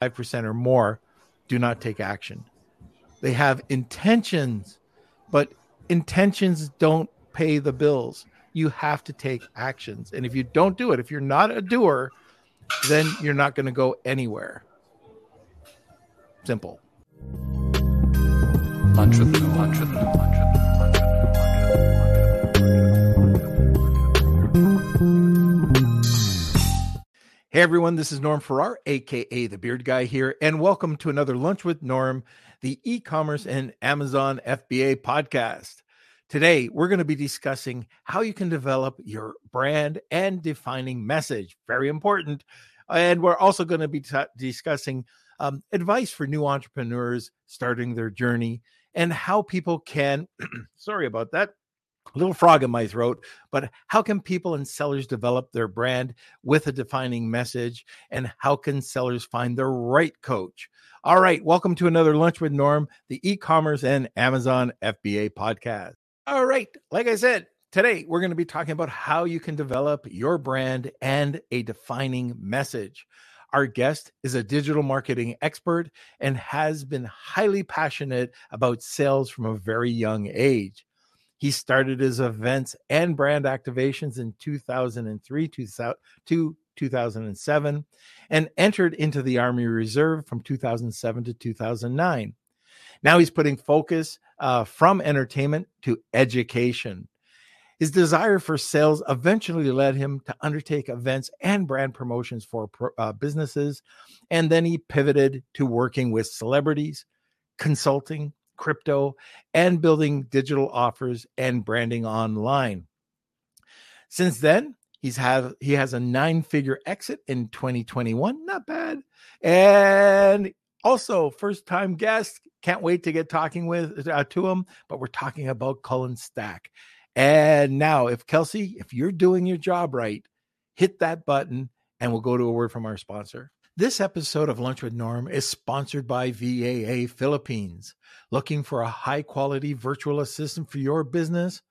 5% or more do not take action. They have intentions, but intentions don't pay the bills. You have to take actions. And if you don't do it, if you're not a doer, then you're not going to go anywhere. Simple. Lunch with lunch Hey everyone, this is Norm Farrar, aka the Beard Guy here, and welcome to another Lunch with Norm, the e-commerce and Amazon FBA podcast. Today, we're going to be discussing how you can develop your brand and defining message. Very important. And we're also going to be t- discussing um, advice for new entrepreneurs starting their journey and how people can, sorry about that, little frog in my throat, but how can people and sellers develop their brand with a defining message? And how can sellers find the right coach? All right, welcome to another Lunch with Norm, the e commerce and Amazon FBA podcast. All right, like I said, today we're going to be talking about how you can develop your brand and a defining message. Our guest is a digital marketing expert and has been highly passionate about sales from a very young age. He started his events and brand activations in 2003 to 2007 and entered into the Army Reserve from 2007 to 2009. Now he's putting focus uh, from entertainment to education. His desire for sales eventually led him to undertake events and brand promotions for uh, businesses. And then he pivoted to working with celebrities, consulting, crypto, and building digital offers and branding online. Since then, he's had he has a nine-figure exit in 2021, not bad. And also first-time guest, can't wait to get talking with uh, to him, but we're talking about Cullen Stack. And now, if Kelsey, if you're doing your job right, hit that button and we'll go to a word from our sponsor. This episode of Lunch with Norm is sponsored by VAA Philippines. Looking for a high quality virtual assistant for your business?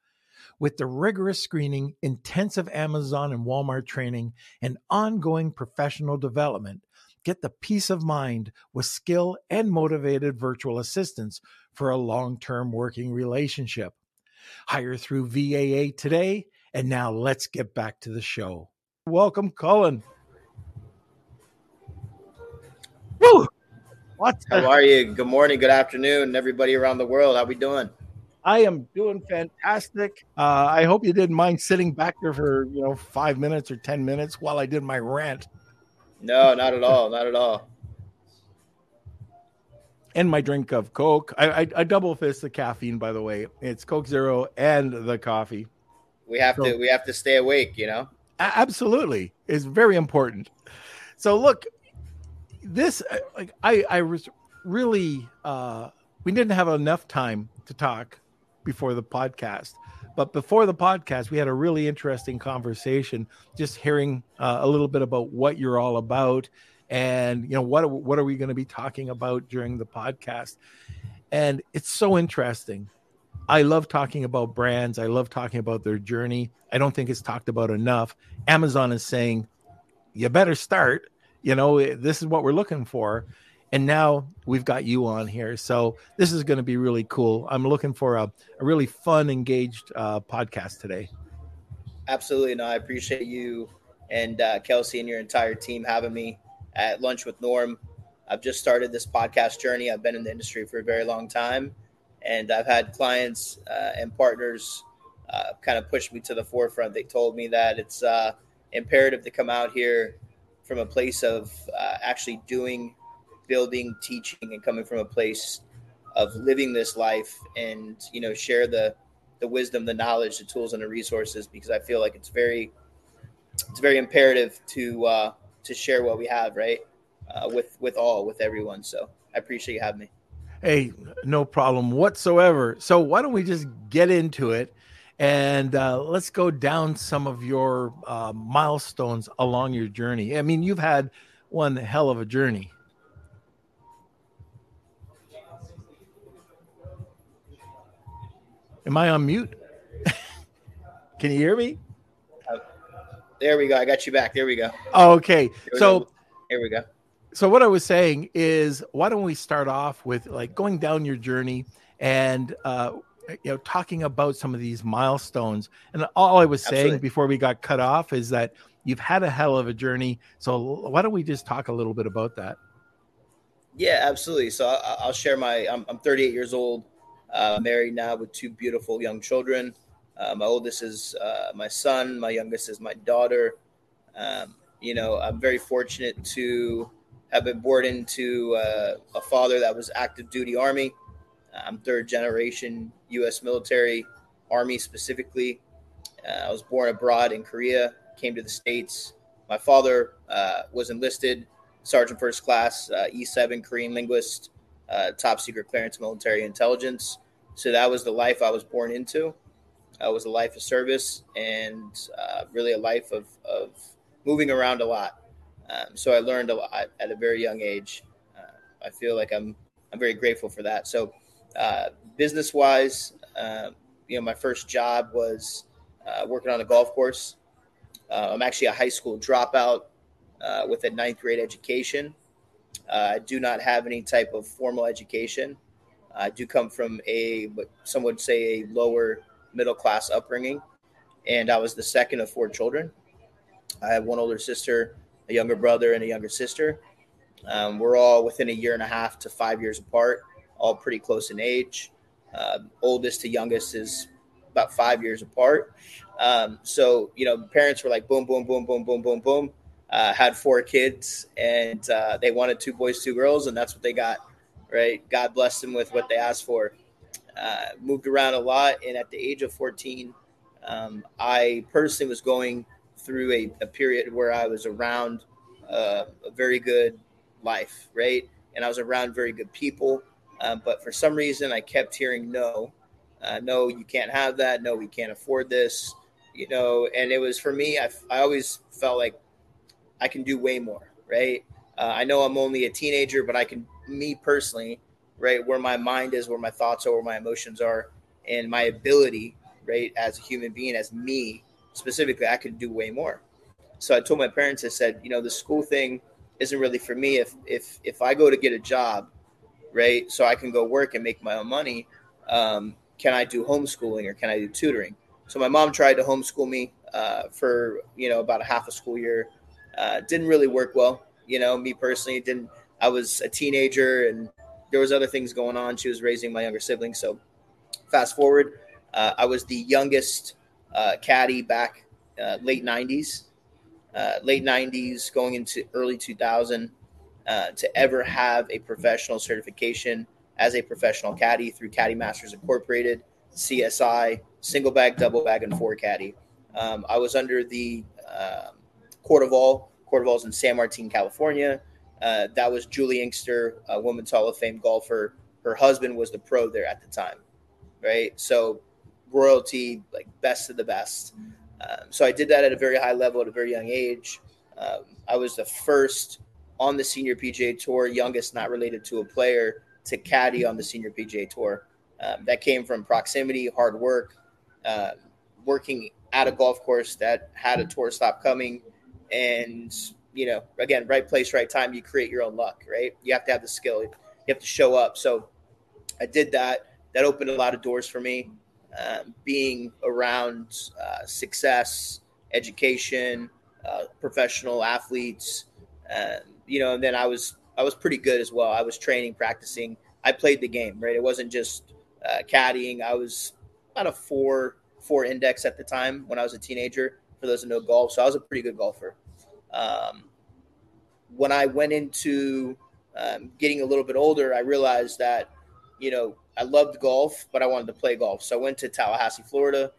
With the rigorous screening, intensive Amazon and Walmart training, and ongoing professional development, get the peace of mind with skill and motivated virtual assistants for a long term working relationship. Hire through VAA today. And now let's get back to the show. Welcome, Cullen. Woo! What? How are you? Good morning, good afternoon, everybody around the world. How we doing? I am doing fantastic. Uh, I hope you didn't mind sitting back there for you know five minutes or ten minutes while I did my rant. No, not at all. Not at all. And my drink of Coke. I, I, I double fist the caffeine, by the way. It's Coke Zero and the coffee. We have so, to we have to stay awake, you know. Absolutely, it's very important. So look, this uh, like I I was really uh we didn't have enough time to talk before the podcast. But before the podcast, we had a really interesting conversation, just hearing uh, a little bit about what you're all about, and you know what what are we going to be talking about during the podcast. And it's so interesting. I love talking about brands. I love talking about their journey. I don't think it's talked about enough. Amazon is saying, you better start you know, this is what we're looking for. And now we've got you on here. So this is going to be really cool. I'm looking for a, a really fun, engaged uh, podcast today. Absolutely. No, I appreciate you and uh, Kelsey and your entire team having me at Lunch with Norm. I've just started this podcast journey. I've been in the industry for a very long time, and I've had clients uh, and partners uh, kind of push me to the forefront. They told me that it's uh, imperative to come out here from a place of uh, actually doing, building, teaching, and coming from a place of living this life and you know share the the wisdom, the knowledge, the tools, and the resources because I feel like it's very it's very imperative to uh, to share what we have right uh, with with all with everyone. So I appreciate you having me. Hey, no problem whatsoever. So why don't we just get into it? And uh, let's go down some of your uh, milestones along your journey. I mean, you've had one hell of a journey. Am I on mute? Can you hear me? Uh, there we go. I got you back. There we go. okay. We so go. here we go. So what I was saying is, why don't we start off with like going down your journey and uh, you know talking about some of these milestones. And all I was Absolutely. saying before we got cut off is that you've had a hell of a journey. So why don't we just talk a little bit about that? Yeah, absolutely. So I'll share my. I'm, I'm 38 years old, uh, married now with two beautiful young children. Uh, my oldest is uh, my son. My youngest is my daughter. Um, you know, I'm very fortunate to have been born into uh, a father that was active duty Army. I'm third generation U.S. military, Army specifically. Uh, I was born abroad in Korea, came to the States. My father uh, was enlisted, Sergeant First Class, uh, E7 Korean linguist, uh, top secret clearance military intelligence. So that was the life I was born into. Uh, was a life of service and uh, really a life of, of moving around a lot. Um, so I learned a lot at a very young age. I feel like I'm I'm very grateful for that. So uh, business wise, uh, you know, my first job was uh, working on a golf course. Uh, I'm actually a high school dropout with a ninth grade education. I do not have any type of formal education. I do come from a, what some would say, a lower middle class upbringing. And I was the second of four children. I have one older sister, a younger brother, and a younger sister. Um, we're all within a year and a half to five years apart all pretty close in age. Uh, oldest to youngest is about five years apart. Um, so, you know, parents were like, boom, boom, boom, boom, boom, boom, boom. Uh, had four kids and uh, they wanted two boys, two girls, and that's what they got, right? God blessed them with what they asked for. Uh, moved around a lot. And at the age of 14, um, I personally was going through a, a period where I was around uh, a very good life, right? And I was around very good people. Uh, but for some reason, I kept hearing no, uh, no, you can't have that. No, we can't afford this. You know, and it was for me. I, I always felt like I can do way more. Right. Uh, I know I'm only a teenager, but I can, me personally, right, where my mind is, where my thoughts are, where my emotions are, and my ability, right, as a human being, as me specifically, I could do way more. So I told my parents, I said, you know, the school thing isn't really for me. If if if I go to get a job right? So I can go work and make my own money. Um, can I do homeschooling or can I do tutoring? So my mom tried to homeschool me uh, for you know about a half a school year. Uh, didn't really work well. You know, me personally didn't. I was a teenager and there was other things going on. She was raising my younger siblings. So fast forward, uh, I was the youngest uh, caddy back uh, late '90s, uh, late '90s going into early 2000. Uh, to ever have a professional certification as a professional caddy through Caddy Masters Incorporated, CSI, single bag, double bag, and four caddy. Um, I was under the um, CordeValle. Court of All's in San Martin, California. Uh, that was Juli Inkster, a Women's Hall of Fame golfer. Her husband was the pro there at the time, right? So royalty, like best of the best. Um, so I did that at a very high level at a very young age. Um, I was the first on the senior PGA Tour, youngest not related to a player to caddy on the senior PGA Tour. Um, that came from proximity, hard work, uh, working at a golf course that had a tour stop coming, and you know, again, right place, right time. You create your own luck, right? You have to have the skill. You have to show up. So I did that. That opened a lot of doors for me. Um, being around uh, success, education, uh, professional athletes, um, you know, and then I was I was pretty good as well. I was training, practicing. I played the game, right? It wasn't just uh, caddying. I was about a four four index at the time when I was a teenager. For those who know golf, so I was a pretty good golfer. Um, when I went into um, getting a little bit older, I realized that you know I loved golf, but I wanted to play golf. So I went to Tallahassee, Florida.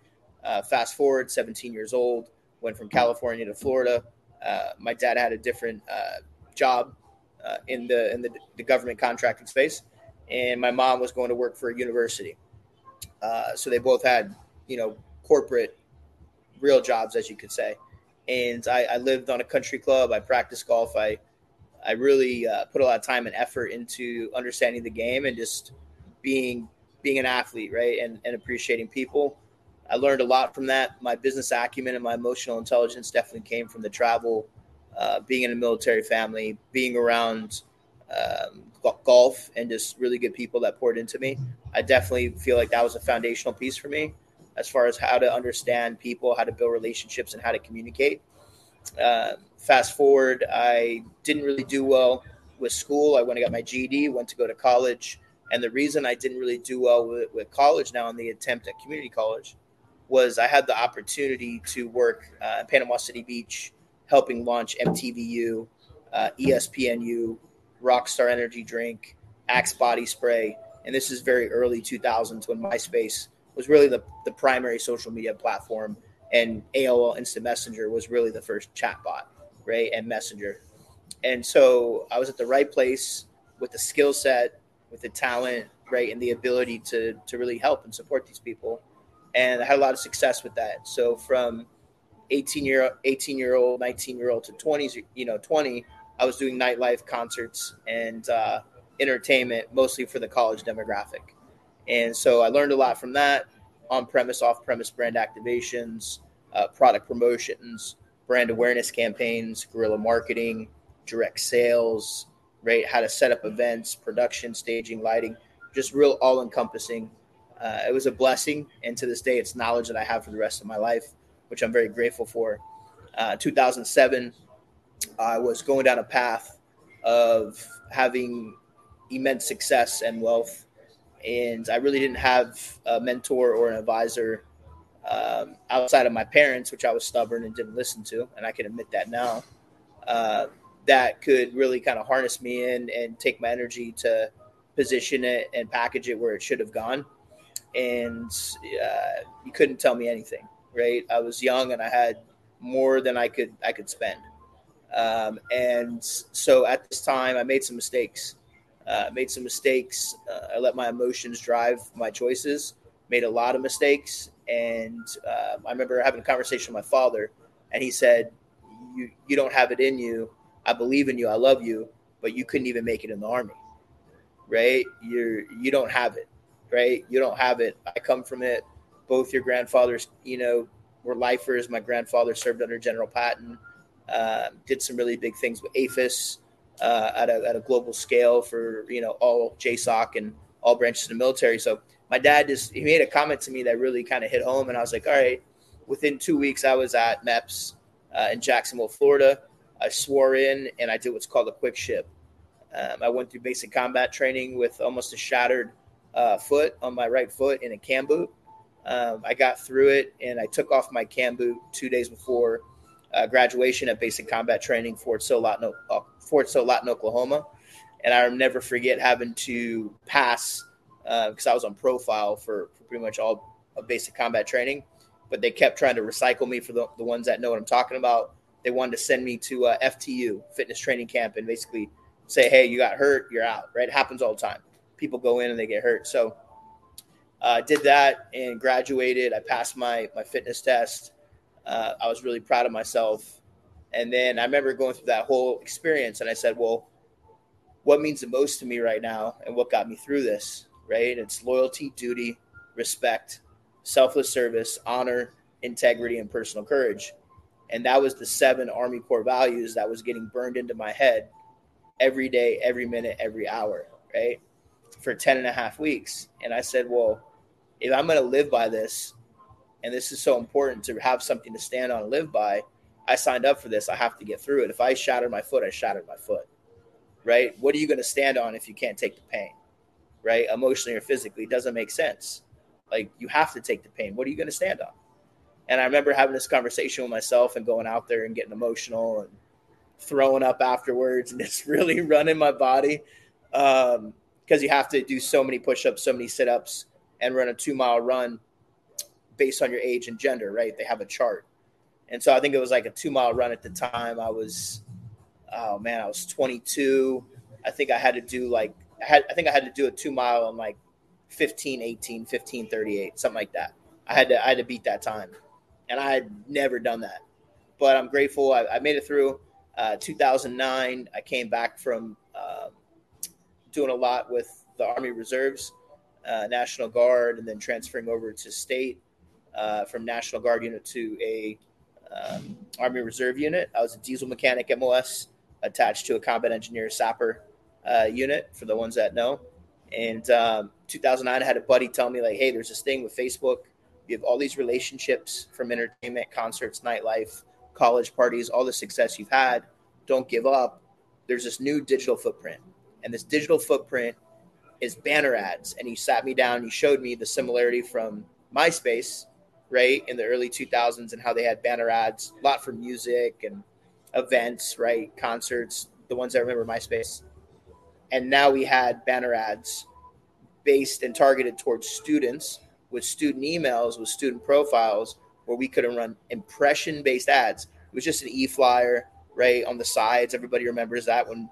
Uh, fast forward, 17 years old, went from California to Florida. Uh, my dad had a different uh, job uh, in the in the, the, government contracting space, and my mom was going to work for a university. Uh, so they both had, you know, corporate, real jobs, as you could say. And I, I lived on a country club. I practiced golf. I I really uh, put a lot of time and effort into understanding the game and just being being an athlete, right, and and appreciating people. I learned a lot from that. My business acumen and my emotional intelligence definitely came from the travel uh, being in a military family, being around um, golf and just really good people that poured into me. I definitely feel like that was a foundational piece for me as far as how to understand people, how to build relationships, and how to communicate. Uh, fast forward, I didn't really do well with school. I went and got my GED, went to go to college. And the reason I didn't really do well with, with college now in the attempt at community college was I had the opportunity to work uh, in Panama City Beach, helping launch MTVU, uh, ESPNU, Rockstar Energy Drink, Axe Body Spray. And this is very early 2000s when MySpace was really the, the primary social media platform. And AOL Instant Messenger was really the first chatbot, right? And Messenger. And so I was at the right place with the skill set, with the talent, right? And the ability to, to really help and support these people. And I had a lot of success with that. So from 18 year 18 year old 19 year old to 20s you know 20 i was doing nightlife concerts and uh, entertainment mostly for the college demographic. And so i learned a lot from that on premise off premise brand activations uh, product promotions brand awareness campaigns guerrilla marketing direct sales right how to set up events production staging lighting just real all encompassing uh, it was a blessing and to this day it's knowledge that i have for the rest of my life which I'm very grateful for. Uh, 2007, I was going down a path of having immense success and wealth, and I really didn't have a mentor or an advisor um, outside of my parents, which I was stubborn and didn't listen to, and I can admit that now. Uh, that could really kind of harness me in and take my energy to position it and package it where it should have gone. And uh, you couldn't tell me anything right? I was young and I had more than I could I could spend, um, and so at this time I made some mistakes. Uh, made some mistakes. Uh, I let my emotions drive my choices. Made a lot of mistakes, and uh, I remember having a conversation with my father, and he said, "You you don't have it in you. I believe in you. I love you, but you couldn't even make it in the army, right? You're you don't have it, right? You don't have it. I come from it both your grandfathers, you know, were lifers. My grandfather served under General Patton, uh, did some really big things with AAFES uh, at, a, at a global scale for, you know, all JSOC and all branches of the military. So my dad just, he made a comment to me that really kind of hit home. And I was like, all right, within two weeks, I was at MEPS uh, in Jacksonville, Florida. I swore in and I did what's called a quick ship. Um, I went through basic combat training with almost a shattered uh, foot on my right foot in a cam boot. Um, I got through it and I took off my cam boot two days before uh, graduation at basic combat training, Fort Sill, uh, Fort Lawton, Oklahoma. And I'll never forget having to pass because uh, I was on profile for, for, pretty much all of basic combat training. But they kept trying to recycle me for the, the ones that know what I'm talking about. They wanted to send me to uh, FTU, fitness training camp, and basically say, hey, you got hurt, you're out, right? It happens all the time. People go in and they get hurt. So uh, did that and graduated. I passed my my fitness test. Uh, I was really proud of myself. And then I remember going through that whole experience, and I said, "Well, what means the most to me right now, and what got me through this? Right? It's loyalty, duty, respect, selfless service, honor, integrity, and personal courage." And that was the seven Army core values that was getting burned into my head every day, every minute, every hour. Right? For 10 and a half weeks. And I said, well, if I'm going to live by this, and this is so important to have something to stand on and live by, I signed up for this. I have to get through it. If I shattered my foot, I shattered my foot. Right? What are you going to stand on if you can't take the pain? Right? Emotionally or physically, it doesn't make sense. Like you have to take the pain. What are you going to stand on? And I remember having this conversation with myself and going out there and getting emotional and throwing up afterwards and just really running my body because um, you have to do so many push-ups, so many sit-ups and run a two mile run based on your age and gender, right? They have a chart. And so I think it was like a two mile run at the time. I was, oh man, I was 22. I think I had to do like, I had, I think I had to do a two mile in like 15, 18, 15, 38, something like that. I had to, I had to beat that time. And I had never done that. But I'm grateful. I, I made it through. Uh, 2009, I came back from uh, doing a lot with the Army Reserves uh, National Guard and then transferring over to state uh, from National Guard unit to a um, Army Reserve unit. I was a diesel mechanic MOS attached to a combat engineer sapper uh, unit for the ones that know. And um, 2009, I had a buddy tell me like, "Hey, there's this thing with Facebook. You have all these relationships from entertainment, concerts, nightlife, college parties, all the success you've had. Don't give up. There's this new digital footprint, and this digital footprint is banner ads." And he sat me down. He showed me the similarity from MySpace, right, in the early 2000s, and how they had banner ads, a lot for music and events, right, concerts, the ones I remember MySpace and now we had banner ads based and targeted towards students with student emails with student profiles where we could run impression based ads it was just an e-flyer right on the sides everybody remembers that when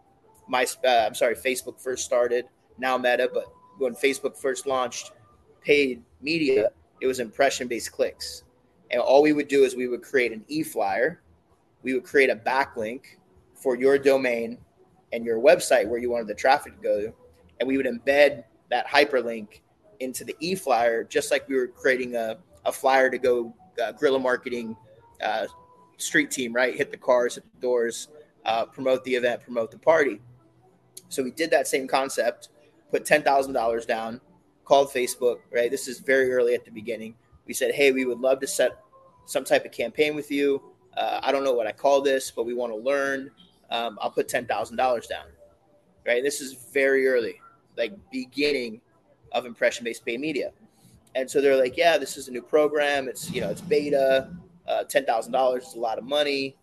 my uh, i'm sorry facebook first started now meta but when facebook first launched paid media it was impression based clicks and all we would do is we would create an e-flyer we would create a backlink for your domain and your website where you wanted the traffic to go and we would embed that hyperlink into the e-flyer, just like we were creating a, a flyer to go uh, guerrilla marketing uh, street team, right? Hit the cars, hit the doors, uh, promote the event, promote the party. So we did that same concept, put ten thousand dollars down, called Facebook, right? This is very early at the beginning. We said, hey, we would love to set some type of campaign with you. Uh, I don't know what I call this, but we want to learn um, I'll put ten thousand dollars down. Right. This is very early, like beginning of impression based paid media. And so they're like, yeah, this is a new program. It's you know it's beta. Uh, ten thousand dollars is a lot of money.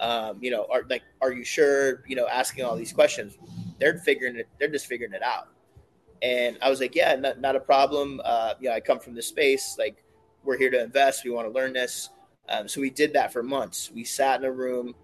Um, you know, are like, are you sure? You know, asking all these questions. They're figuring it. They're just figuring it out. And I was like, yeah, not, not a problem. Uh, you know, I come from this space. Like, we're here to invest. We want to learn this. Um, so we did that for months. We sat in a room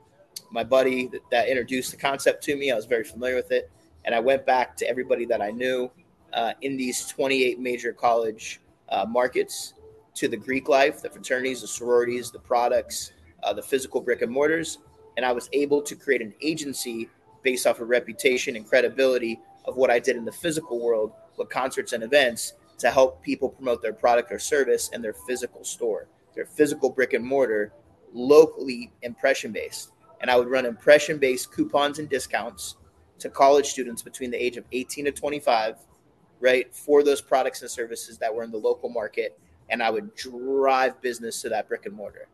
my buddy that, that, introduced the concept to me. I was very familiar with it. And I went back to everybody that I knew uh, in these 28 major college uh, markets to the Greek life, the fraternities, the sororities, the products, uh, the physical brick and mortars. And I was able to create an agency based off of reputation and credibility of what I did in the physical world with concerts and events to help people promote their product or service in their physical store, their physical brick and mortar, locally impression based and I would run impression based coupons and discounts to college students between the age of 18 to 25, right, for those products and services that were in the local market. And I would drive business to that brick and mortar.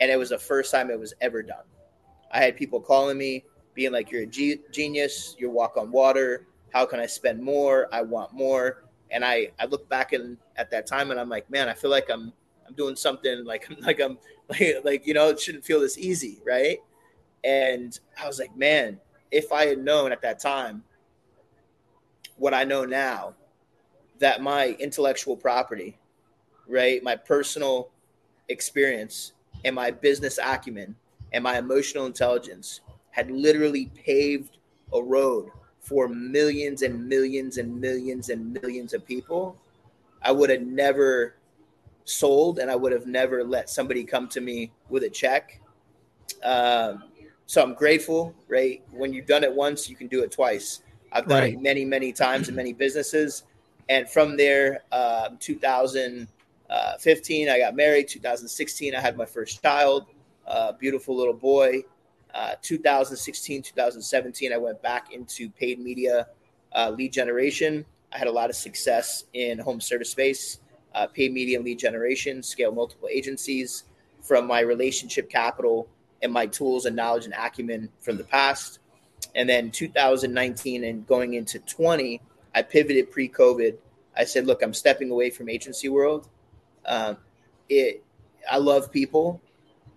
And it was the first time it was ever done. I had people calling me, being like, You're a genius, you walk on water. How can I spend more? I want more. And I, I look back in, at that time and I'm like, man, I feel like I'm I'm doing something like I'm like I'm like, like you know, it shouldn't feel this easy, right? And I was like, man, if I had known at that time what I know now, that my intellectual property, right, my personal experience and my business acumen and my emotional intelligence had literally paved a road for millions and millions and millions and millions of people, I would have never sold and I would have never let somebody come to me with a check. Um, so I'm grateful, right? When you've done it once, you can do it twice. I've done right. it many, many times in many businesses. And from there, um, 2015, I got married. 2016, I had my first child, uh, beautiful little boy. Uh, 2016, 2017, I went back into paid media uh, lead generation. I had a lot of success in home service space, uh, paid media lead generation, scale multiple agencies from my relationship capital and my tools and knowledge and acumen from the past. And then 2019 and going into 20, I pivoted pre-COVID. I said, "Look, I'm stepping away from agency world. Um, it, I love people,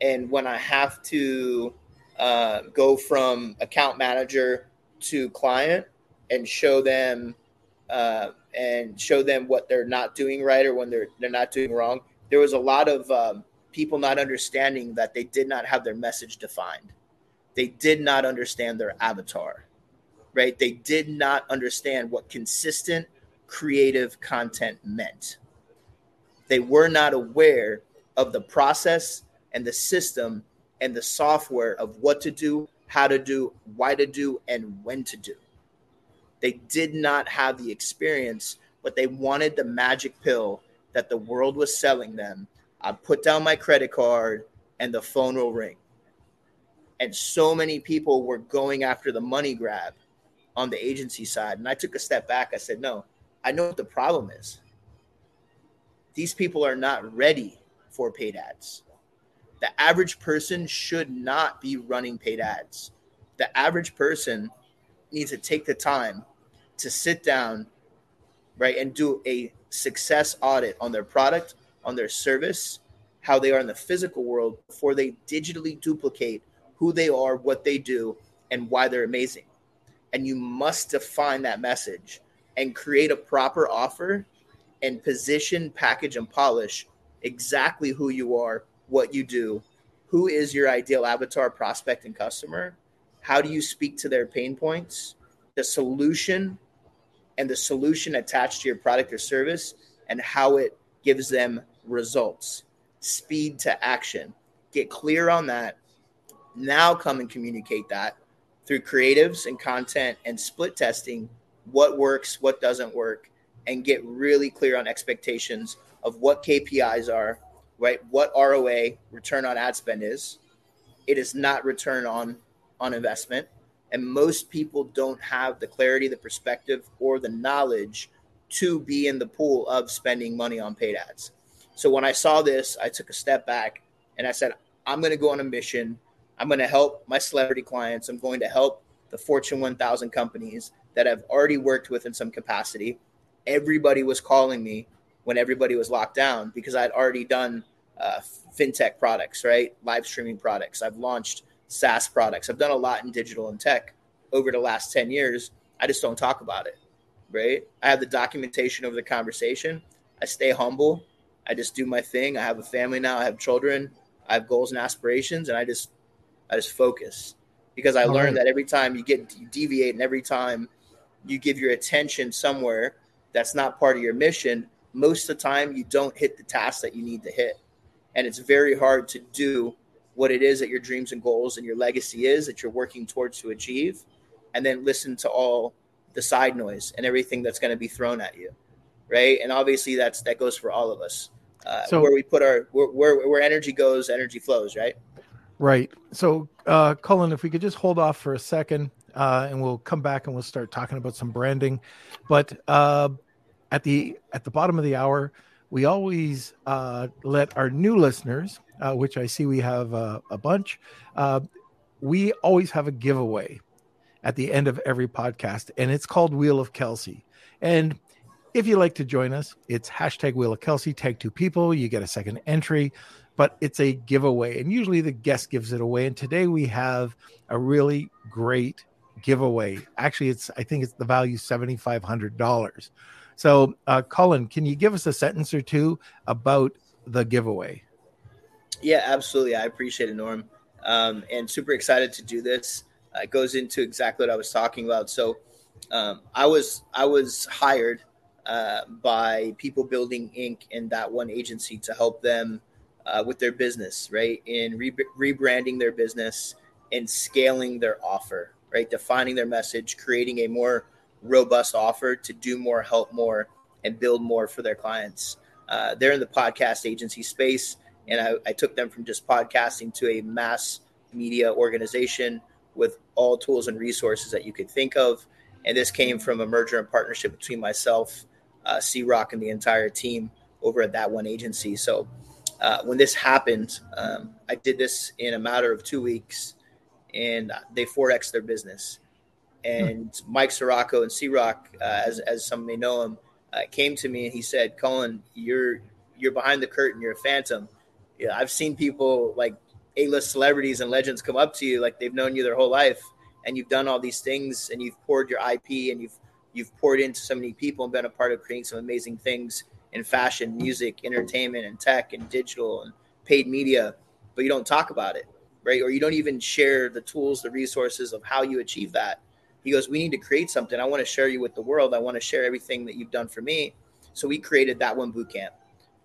and when I have to uh, go from account manager to client and show them uh, and show them what they're not doing right or when they're they're not doing wrong, there was a lot of um, people not understanding that they did not have their message defined. They did not understand their avatar, right? They did not understand what consistent creative content meant. They were not aware of the process and the system and the software of what to do, how to do, why to do, and when to do. They did not have the experience, but they wanted the magic pill that the world was selling them I put down my credit card. and the phone will ring. And so many people were going after the money grab on the agency side. And I took a step back. I said, no, I know what the problem is. These people are not ready for paid ads. The average person should not be running paid ads. The average person needs to take the time to sit down, right, and do a success audit on their product, on their service, how they are in the physical world before they digitally duplicate who they are, what they do, and why they're amazing. And you must define that message and create a proper offer and position, package, and polish exactly who you are, what you do, who is your ideal avatar, prospect, and customer. How do you speak to their pain points? The solution and the solution attached to your product or service, and how it gives them results. Speed to action. Get clear on that. Now come and communicate that through creatives and content and split testing what works, what doesn't work, and get really clear on expectations of what KPIs are, right? What ROA, return on ad spend is. It is not return on on investment. And most people don't have the clarity, the perspective, or the knowledge to be in the pool of spending money on paid ads. So when I saw this, I took a step back and I said, I'm going to go on a mission. I'm going to help my celebrity clients. I'm going to help the Fortune 1000 companies that I've already worked with in some capacity. Everybody was calling me when everybody was locked down because I'd already done uh, fintech products, right? Live streaming products. I've launched SaaS products. I've done a lot in digital and tech over the last 10 years. I just don't talk about it, right? I have the documentation of the conversation. I stay humble. I just do my thing. I have a family now. I have children. I have goals and aspirations, and I just, I just focus because I All learned right. that every time you get you deviate, and every time you give your attention somewhere that's not part of your mission, most of the time you don't hit the task that you need to hit. And it's very hard to do what it is that your dreams and goals and your legacy is that you're working towards to achieve, and then listen to all the side noise and everything that's going to be thrown at you, right? And obviously that's that goes for all of us. Uh, so, where we put our where, where where energy goes, energy flows, right? Right. So, uh, Cullen, if we could just hold off for a second, uh, and we'll come back and we'll start talking about some branding. But uh, at the at the bottom of the hour, we always uh, let our new listeners, uh, which I see we have uh, a bunch, uh, we always have a giveaway at the end of every podcast, and it's called Wheel of Kelsey. And if you like to join us, it's hashtag Wheel of Kelsey, tag two people, you get a second entry, but it's a giveaway. And usually the guest gives it away. And today we have a really great giveaway. Actually, it's I think it's the value seventy five hundred dollars. So, uh, Cullen, can you give us a sentence or two about the giveaway? Yeah, absolutely. I appreciate it, Norm, um, and super excited to do this. Uh, it goes into exactly what I was talking about. So, um, I was I was hired uh, by People Building Inc. and that one agency to help them uh, with their business, right? In re- rebranding their business and scaling their offer, right? Defining their message, creating a more robust offer to do more, help more, and build more for their clients. Uh, they're in the podcast agency space, and I, I took them from just podcasting to a mass media organization with all tools and resources that you could think of. And this came from a merger and partnership between myself, uh, C Rock, and the entire team over at that one agency. So uh, when this happened, um, I did this in a matter of two weeks, and they forex their business. And hmm. Mike Sirocco and C Rock, uh, as as some may know him, uh, came to me and he said, Cullen, you're you're behind the curtain. You're a phantom. Yeah, I've seen people like A-list celebrities and legends come up to you like they've known you their whole life, and you've done all these things, and you've poured your IP, and you've you've poured into so many people and been a part of creating some amazing things." in fashion, music, entertainment, and tech and digital and paid media, but you don't talk about it, right? Or you don't even share the tools, the resources of how you achieve that. He goes, We need to create something. I want to share you with the world. I want to share everything that you've done for me. So we created that one boot camp,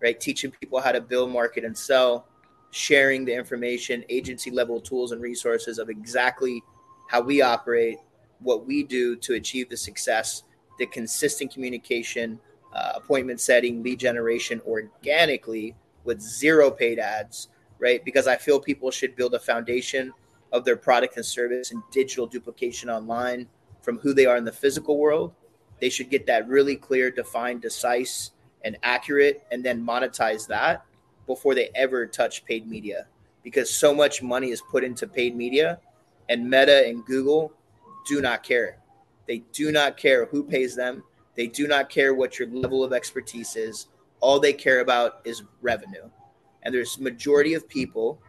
right? Teaching people how to build, market, and sell, sharing the information, agency level tools and resources of exactly how we operate, what we do to achieve the success, the consistent communication, uh, appointment setting, lead generation organically with zero paid ads right? Because I feel people should build a foundation of their product and service and digital duplication online from who they are in the physical world. They should get that really clear, defined, decisive, and accurate, and then monetize that before they ever touch paid media. Because so much money is put into paid media, and Meta and Google do not care. They do not care who pays them. They do not care what your level of expertise is. All they care about is revenue. And there's majority of people,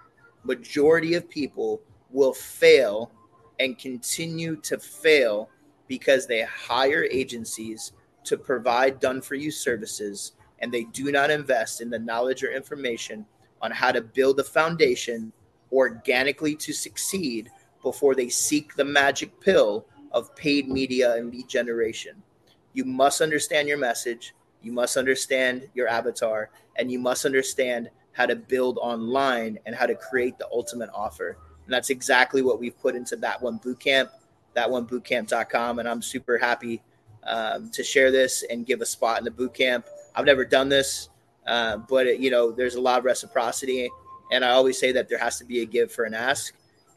majority of people will fail and continue to fail because they hire agencies to provide done for you services and they do not invest in the knowledge or information on how to build a foundation organically to succeed before they seek the magic pill of paid media and lead generation. You must understand your message, you must understand your avatar, and you must understand how to build online and how to create the ultimate offer. And that's exactly what we've put into that one bootcamp, that one bootcamp.com. And I'm super happy um, to share this and give a spot in the bootcamp. I've never done this, uh, but it, you know, there's a lot of reciprocity. And I always say that there has to be a give for an ask.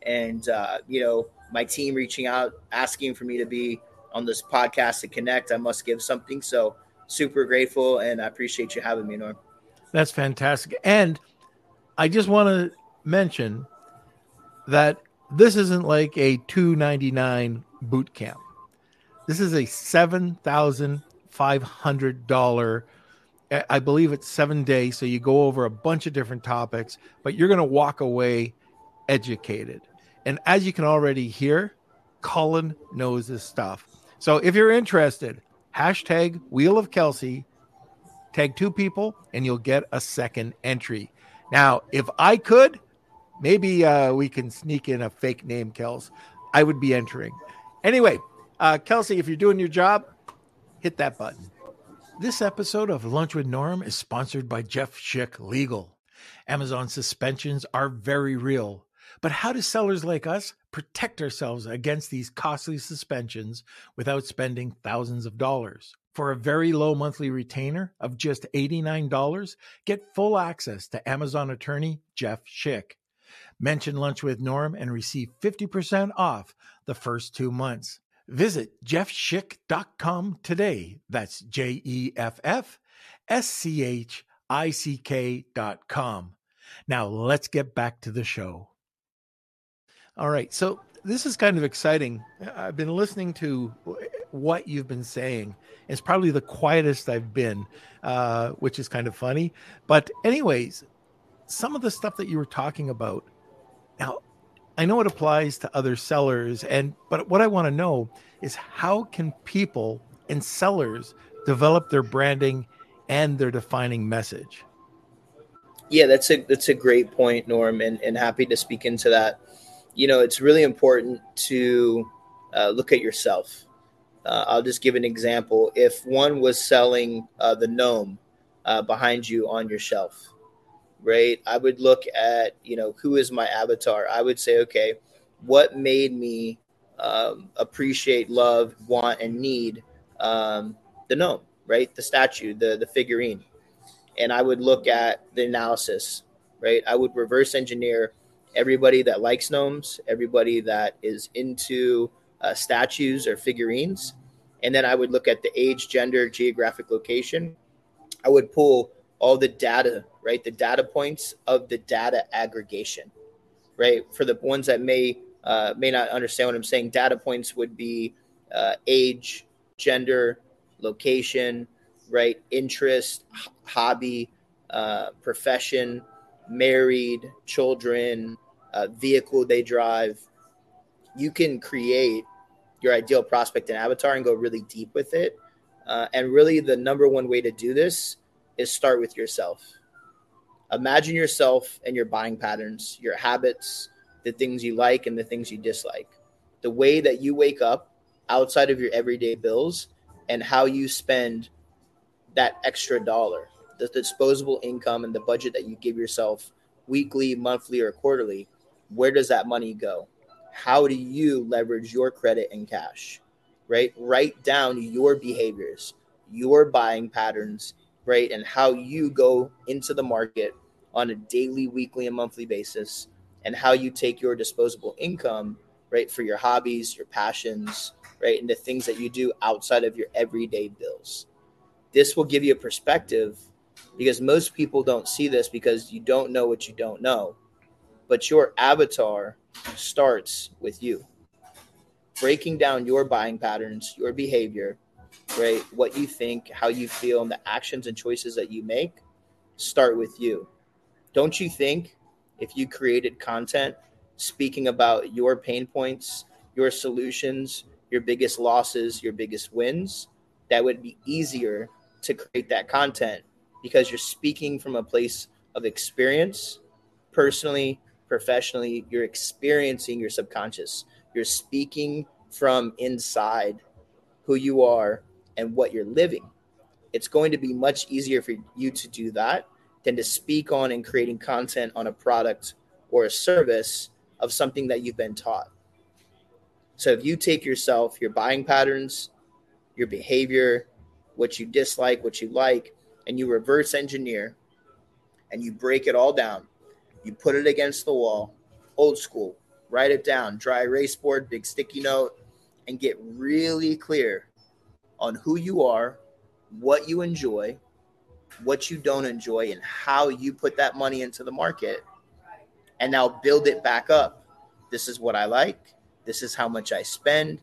And, uh, you know, my team reaching out, asking for me to be on this podcast to connect, I must give something. So super grateful. And I appreciate you having me, Norm. That's fantastic. And I just want to mention that this isn't like a 299 boot camp. This is a $7,500 I believe it's 7 days so you go over a bunch of different topics, but you're going to walk away educated. And as you can already hear, Cullen knows his stuff. So if you're interested, hashtag Wheel of Kelsey, tag two people, and you'll get a second entry. Now, if I could, Maybe uh, we can sneak in a fake name, Kels. I would be entering. Anyway, uh, Kelsey, if you're doing your job, hit that button. This episode of Lunch with Norm is sponsored by Jeff Schick Legal. Amazon suspensions are very real. But how do sellers like us protect ourselves against these costly suspensions without spending thousands of dollars? For a very low monthly retainer of just $89, get full access to Amazon attorney Jeff Schick. Mention Lunch with Norm and receive 50% off the first two months. Visit jeffschick.com today. That's J E F F S C H I C K.com. Now let's get back to the show. All right. So this is kind of exciting. I've been listening to what you've been saying. It's probably the quietest I've been, uh, which is kind of funny. But, anyways, some of the stuff that you were talking about now, I know it applies to other sellers, and but what I want to know is how can people and sellers develop their branding and their defining message? Yeah, that's a that's a great point, Norm, and, and happy to speak into that. You know, it's really important to uh, look at yourself. Uh, I'll just give an example. If one was selling uh, the gnome uh, behind you on your shelf, right? I would look at, you know, who is my avatar? I would say, okay, what made me um, appreciate, love, want, and need um, the gnome, right? The statue, the the figurine, and I would look at the analysis, right? I would reverse engineer everybody that likes gnomes, everybody that is into uh, statues or figurines, and then I would look at the age, gender, geographic location. I would pull all the data right? The data points of the data aggregation, right? For the ones that may uh, may not understand what I'm saying, data points would be uh, age, gender, location, right? Interest, h- hobby, uh, profession, married, children, uh, vehicle they drive. You can create your ideal prospect and avatar and go really deep with it. Uh, and really, the number one way to do this is start with yourself imagine yourself and your buying patterns, your habits, the things you like and the things you dislike, the way that you wake up outside of your everyday bills, and how you spend that extra dollar, the disposable income and the budget that you give yourself weekly, monthly, or quarterly. Where does that money go? How do you leverage your credit and cash? Right? Write down your behaviors, your buying patterns, right? And how you go into the market on a daily, weekly, and monthly basis, and how you take your disposable income, right, for your hobbies, your passions, right, into things that you do outside of your everyday bills. This will give you a perspective because most people don't see this because you don't know what you don't know. But your avatar starts with you. Breaking down your buying patterns, your behavior, right? What you think, how you feel, and the actions and choices that you make start with you. Don't you think if you created content speaking about your pain points, your solutions, your biggest losses, your biggest wins, that would be easier to create that content because you're speaking from a place of experience, personally, professionally, you're experiencing your subconscious. You're speaking from inside who you are and what you're living. It's going to be much easier for you to do that than to speak on and creating content on a product or a service of something that you've been taught. So if you take yourself, your buying patterns, your behavior, what you dislike, what you like, and you reverse engineer and you break it all down, you put it against the wall, old school, write it down, dry erase board, big sticky note, and get really clear on who you are, what you enjoy, what you don't enjoy, and how you put that money into the market. And now build it back up. This is what I like. This is how much I spend.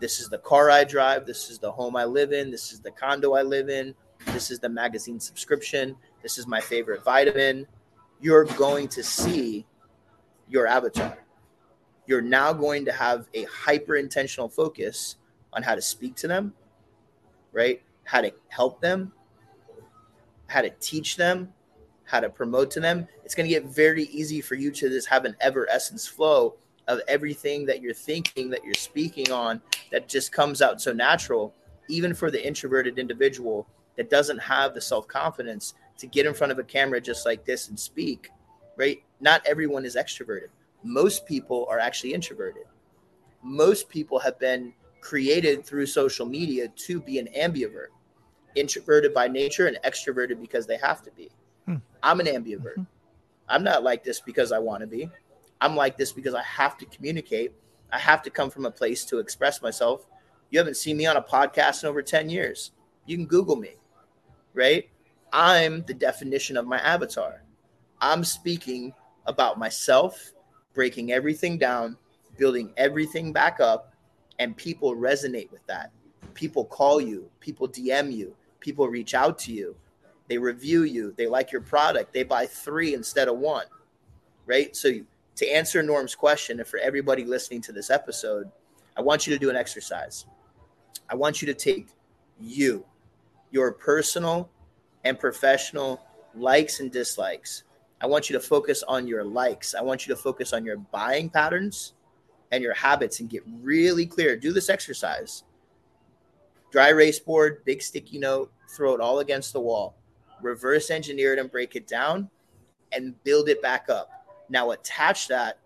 This is the car I drive. This is the home I live in. This is the condo I live in. This is the magazine subscription. This is my favorite vitamin. You're going to see your avatar. You're now going to have a hyper intentional focus on how to speak to them, right? How to help them, how to teach them, how to promote to them. It's going to get very easy for you to just have an ever essence flow of everything that you're thinking, that you're speaking on, that just comes out so natural, even for the introverted individual that doesn't have the self confidence to get in front of a camera just like this and speak, right? Not everyone is extroverted. Most people are actually introverted. Most people have been created through social media to be an ambivert, introverted by nature and extroverted because they have to be. Hmm. I'm an ambivert. Mm-hmm. I'm not like this because I want to be. I'm like this because I have to communicate. I have to come from a place to express myself. You haven't seen me on a podcast in over 10 years. You can Google me, right? I'm the definition of my avatar. I'm speaking about myself, breaking everything down, building everything back up, and people resonate with that. People call you, people DM you, people reach out to you, they review you, they like your product, they buy three instead of one, right? So to answer Norm's question, and for everybody listening to this episode, I want you to do an exercise. I want you to take you, your personal and professional likes and dislikes. I want you to focus on your likes. I want you to focus on your buying patterns and your habits and get really clear. Do this exercise. Dry erase board, big sticky note, throw it all against the wall. Reverse engineer it and break it down and build it back up now attach that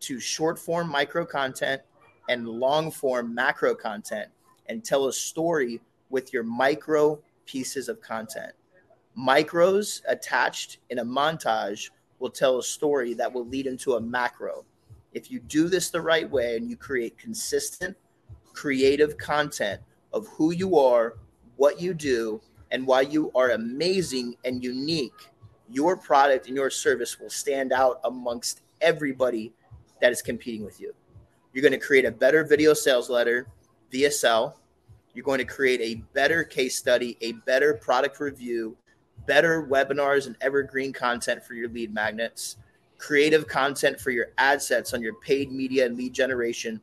to short form micro content and long form macro content and tell a story with your micro pieces of content. Micros attached in a montage will tell a story that will lead into a macro. If you do this the right way and you create consistent, creative content of who you are, what you do, and why you are amazing and unique your product and your service will stand out amongst everybody that is competing with you. You're going to create a better video sales letter, VSL. You're going to create a better case study, a better product review, better webinars and evergreen content for your lead magnets, creative content for your ad sets on your paid media and lead generation,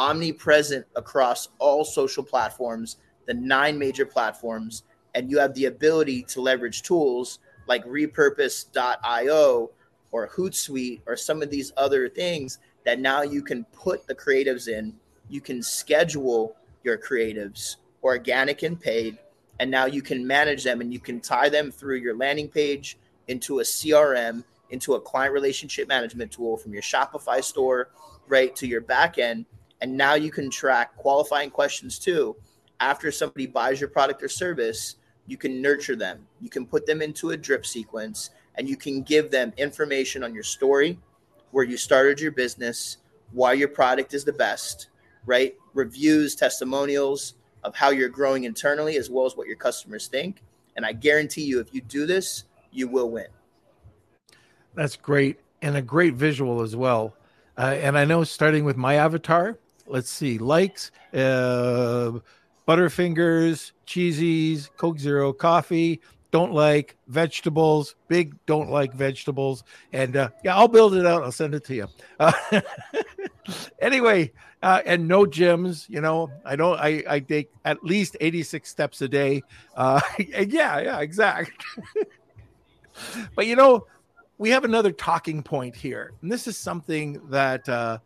omnipresent across all social platforms, the nine major platforms, and you have the ability to leverage tools like repurpose.io or Hootsuite or some of these other things that now you can put the creatives in. You can schedule your creatives, organic and paid, and now you can manage them and you can tie them through your landing page into a CRM, into a client relationship management tool from your Shopify store right to your back end. And now you can track qualifying questions too. After somebody buys your product or service, you can nurture them. You can put them into a drip sequence and you can give them information on your story, where you started your business, why your product is the best, right? Reviews, testimonials of how you're growing internally, as well as what your customers think. And I guarantee you, if you do this, you will win. That's great. And a great visual as well. Uh, and I know starting with my avatar, let's see, likes, uh, Butterfingers, cheesies, Coke Zero, coffee, don't like vegetables, big don't like vegetables. And uh, yeah, I'll build it out. I'll send it to you. Uh, anyway, uh, and no gyms. You know, I don't. I I take at least eighty six steps a day. Uh, yeah, yeah, exact. but you know, we have another talking point here, and this is something that uh,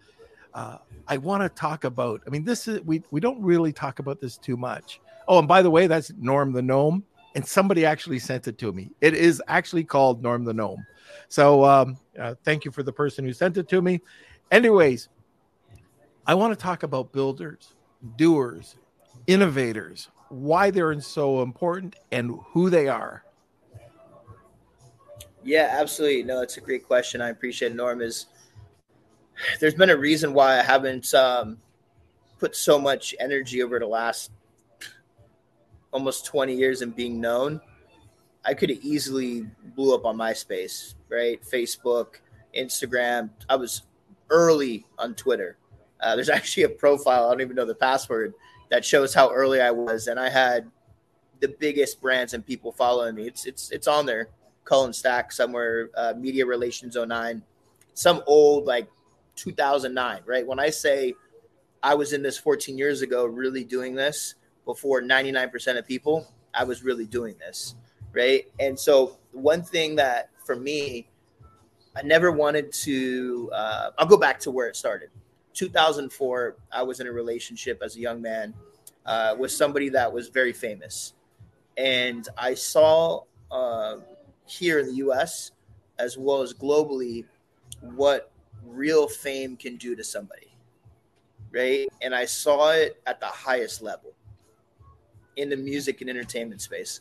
uh, I want to talk about. I mean, this is we we don't really talk about this too much. Oh, and by the way, that's Norm the gnome, and somebody actually sent it to me. It is actually called Norm the gnome. So um, uh, thank you for the person who sent it to me. Anyways, I want to talk about builders, doers, innovators, why they're so important, and who they are. Yeah, absolutely. No, it's a great question. I appreciate Norm is there's been a reason why I haven't um, put so much energy over the last almost 20 years in being known. I could have easily blew up on MySpace, right? Facebook, Instagram. I was early on Twitter. Uh, there's actually a profile, I don't even know the password, that shows how early I was. And I had the biggest brands and people following me. It's it's it's on there. Cullen Stack somewhere, uh, Media Relations 09. Some old like 2009, right? When I say I was in this 14 years ago, really doing this before 99% of people, I was really doing this, right? And so, one thing that for me, I never wanted to, uh, I'll go back to where it started. 2004, I was in a relationship as a young man uh, with somebody that was very famous. And I saw uh, here in the US, as well as globally, what real fame can do to somebody. Right. And I saw it at the highest level in the music and entertainment space.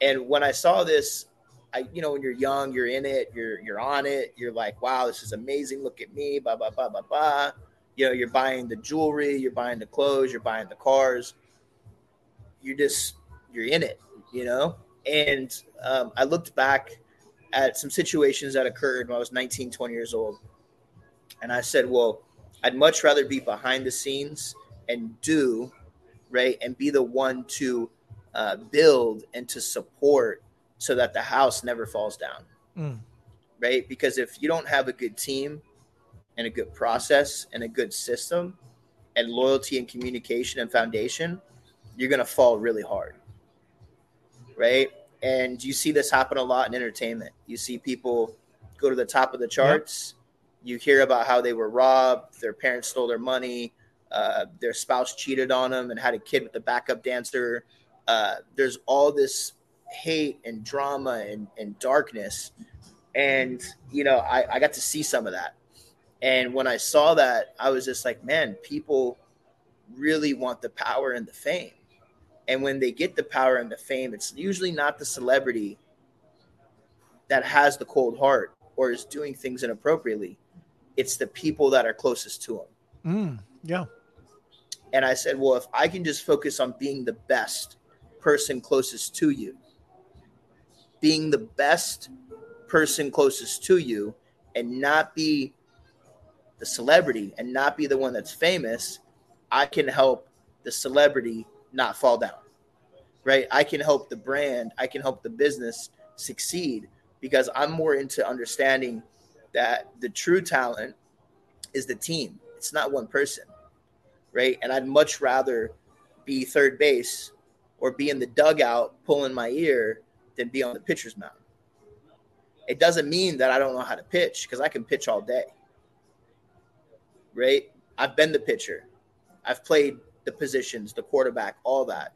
And when I saw this, I, you know, when you're young, you're in it, you're you're on it, you're like, wow, this is amazing. Look at me, blah, blah, blah, blah, blah. You know, you're buying the jewelry, you're buying the clothes, you're buying the cars. You're just you're in it, you know? And um, I looked back at some situations that occurred when I was 19, 20 years old. And I said, well, I'd much rather be behind the scenes and do, right? And be the one to uh, build and to support so that the house never falls down. Mm. Right. Because if you don't have a good team and a good process and a good system and loyalty and communication and foundation, you're going to fall really hard. Right. And you see this happen a lot in entertainment. You see people go to the top of the charts you hear about how they were robbed, their parents stole their money, uh, their spouse cheated on them and had a kid with a backup dancer. Uh, there's all this hate and drama and, and darkness. And, you know, I, I got to see some of that. And when I saw that, I was just like, man, people really want the power and the fame. And when they get the power and the fame, it's usually not the celebrity that has the cold heart or is doing things inappropriately it's the people that are closest to him. Mm, yeah. And I said, well, if I can just focus on being the best person closest to you, being the best person closest to you, and not be the celebrity and not be the one that's famous, I can help the celebrity not fall down. Right? I can help the brand, I can help the business succeed because I'm more into understanding that the true talent is the team. It's not one person, right? And I'd much rather be third base or be in the dugout pulling my ear than be on the pitcher's mound. It doesn't mean that I don't know how to pitch because I can pitch all day, right? I've been the pitcher, I've played the positions, the quarterback, all that.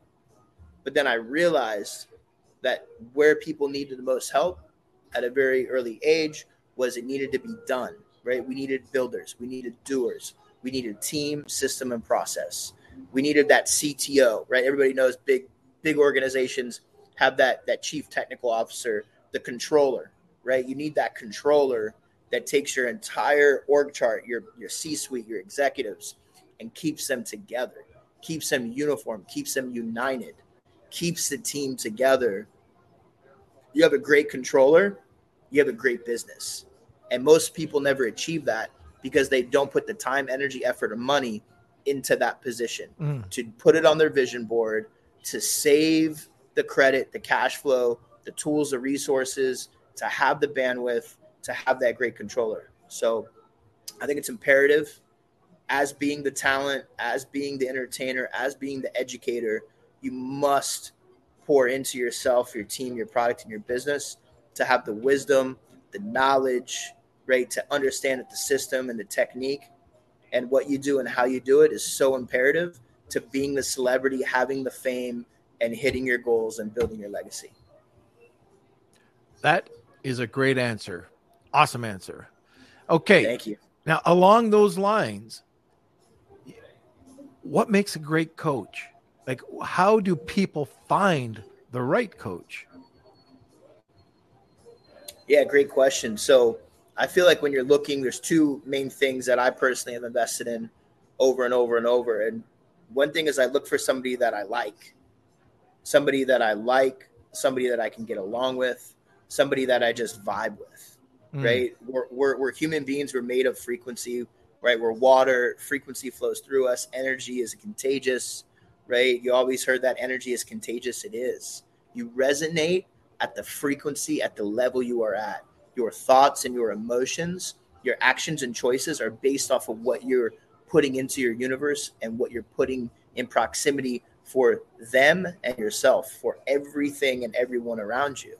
But then I realized that where people needed the most help at a very early age was it needed to be done, right? We needed builders, we needed doers, we needed team, system, and process. We needed that CTO, right? Everybody knows big big organizations have that that chief technical officer, the controller, right? You need that controller that takes your entire org chart, your your C-suite, your executives, and keeps them together, keeps them uniform, keeps them united, keeps the team together. You have a great controller, you have a great business. And most people never achieve that because they don't put the time, energy, effort, or money into that position mm. to put it on their vision board, to save the credit, the cash flow, the tools, the resources, to have the bandwidth, to have that great controller. So I think it's imperative as being the talent, as being the entertainer, as being the educator, you must pour into yourself, your team, your product, and your business to have the wisdom, the knowledge, right, to understand that the system and the technique and what you do and how you do it is so imperative to being the celebrity, having the fame, and hitting your goals and building your legacy. That is a great answer. Awesome answer. Okay. Thank you. Now, along those lines, what makes a great coach? Like, how do people find the right coach? Yeah, great question. So, I feel like when you're looking, there's two main things that I personally have invested in over and over and over. And one thing is I look for somebody that I like, somebody that I like, somebody that I can get along with, somebody that I just vibe with, mm. right? We're, we're, we're human beings. We're made of frequency, right? We're water. Frequency flows through us. Energy is contagious, right? You always heard that energy is contagious. It is. You resonate at the frequency, at the level you are at your thoughts and your emotions, your actions and choices are based off of what you're putting into your universe and what you're putting in proximity for them and yourself, for everything and everyone around you.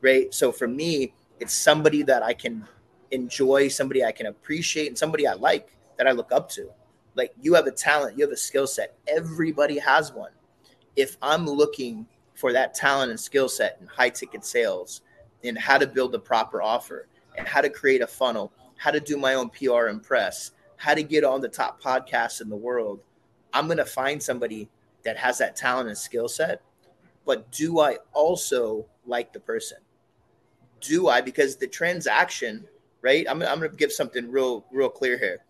Right. So for me, it's somebody that I can enjoy, somebody I can appreciate, and somebody I like that I look up to. Like you have a talent, you have a skill set. Everybody has one. If I'm looking for that talent and skill set in high ticket sales, and how to build the proper offer and how to create a funnel, how to do my own PR and press, how to get on the top podcasts in the world. I'm going to find somebody that has that talent and skill set. But do I also like the person? Do I? Because the transaction, right? I'm, I'm going to give something real, real clear here.